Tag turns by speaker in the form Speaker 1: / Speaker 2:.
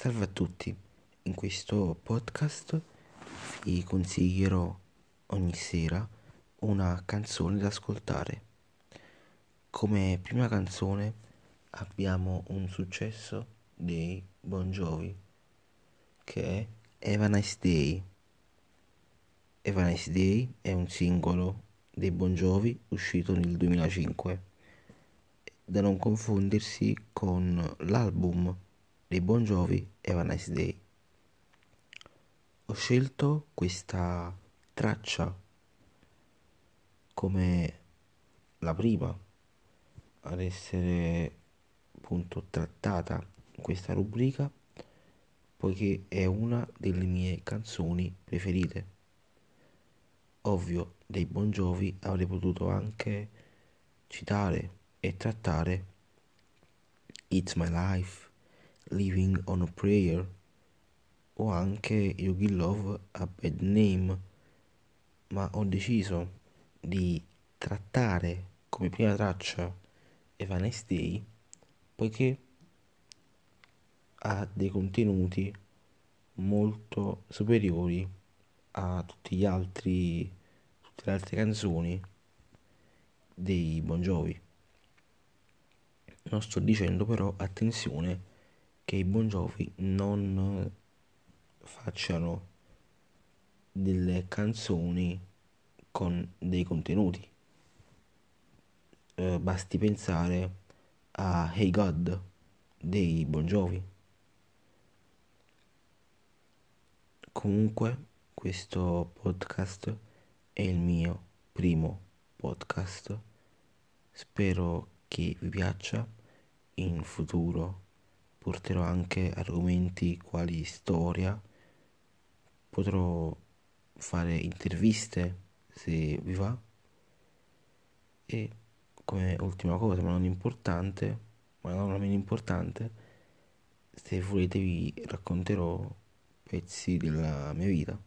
Speaker 1: Salve a tutti, in questo podcast vi consiglierò ogni sera una canzone da ascoltare. Come prima canzone abbiamo un successo dei Bon Jovi che è Have a Nice Day. Have a Nice Day è un singolo dei Bon Jovi uscito nel 2005 da non confondersi con l'album dei Bon Jovi Have a Nice Day. Ho scelto questa traccia come la prima ad essere appunto trattata in questa rubrica poiché è una delle mie canzoni preferite. Ovvio, dei Bon Jovi avrei potuto anche citare e trattare It's My Life, Living on a Prayer o anche You Give Love a Bad Name, ma ho deciso di trattare come prima traccia Evanesce Day poiché ha dei contenuti molto superiori a tutti gli altri tutte le altre canzoni dei Bon Jovi. Non sto dicendo però, attenzione, che i Bon Jovi non facciano delle canzoni con dei contenuti. Eh, basti pensare a Hey God dei Bon Jovi. Comunque, questo podcast è il mio primo podcast. Spero che vi piaccia. In futuro porterò anche argomenti quali storia. Potrò fare interviste se vi va. E come ultima cosa, ma non importante, ma non la meno importante, se volete vi racconterò pezzi della mia vita.